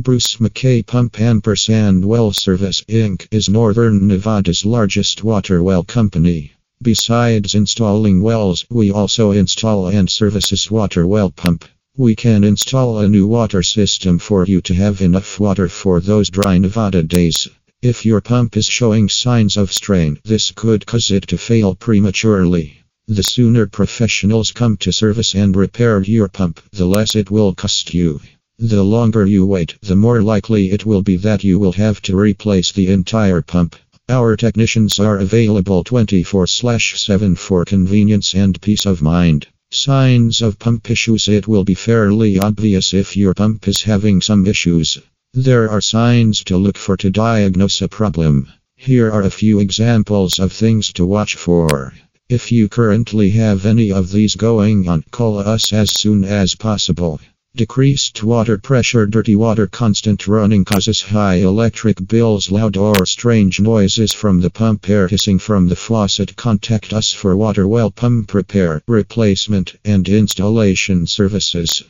Bruce McKay Pump Ampersand Well Service Inc. is Northern Nevada's largest water well company. Besides installing wells, we also install and services water well pump. We can install a new water system for you to have enough water for those dry Nevada days. If your pump is showing signs of strain, this could cause it to fail prematurely. The sooner professionals come to service and repair your pump, the less it will cost you. The longer you wait, the more likely it will be that you will have to replace the entire pump. Our technicians are available 24 7 for convenience and peace of mind. Signs of pump issues It will be fairly obvious if your pump is having some issues. There are signs to look for to diagnose a problem. Here are a few examples of things to watch for. If you currently have any of these going on, call us as soon as possible. Decreased water pressure, dirty water, constant running causes high electric bills, loud or strange noises from the pump, air hissing from the faucet. Contact us for water well pump repair, replacement, and installation services.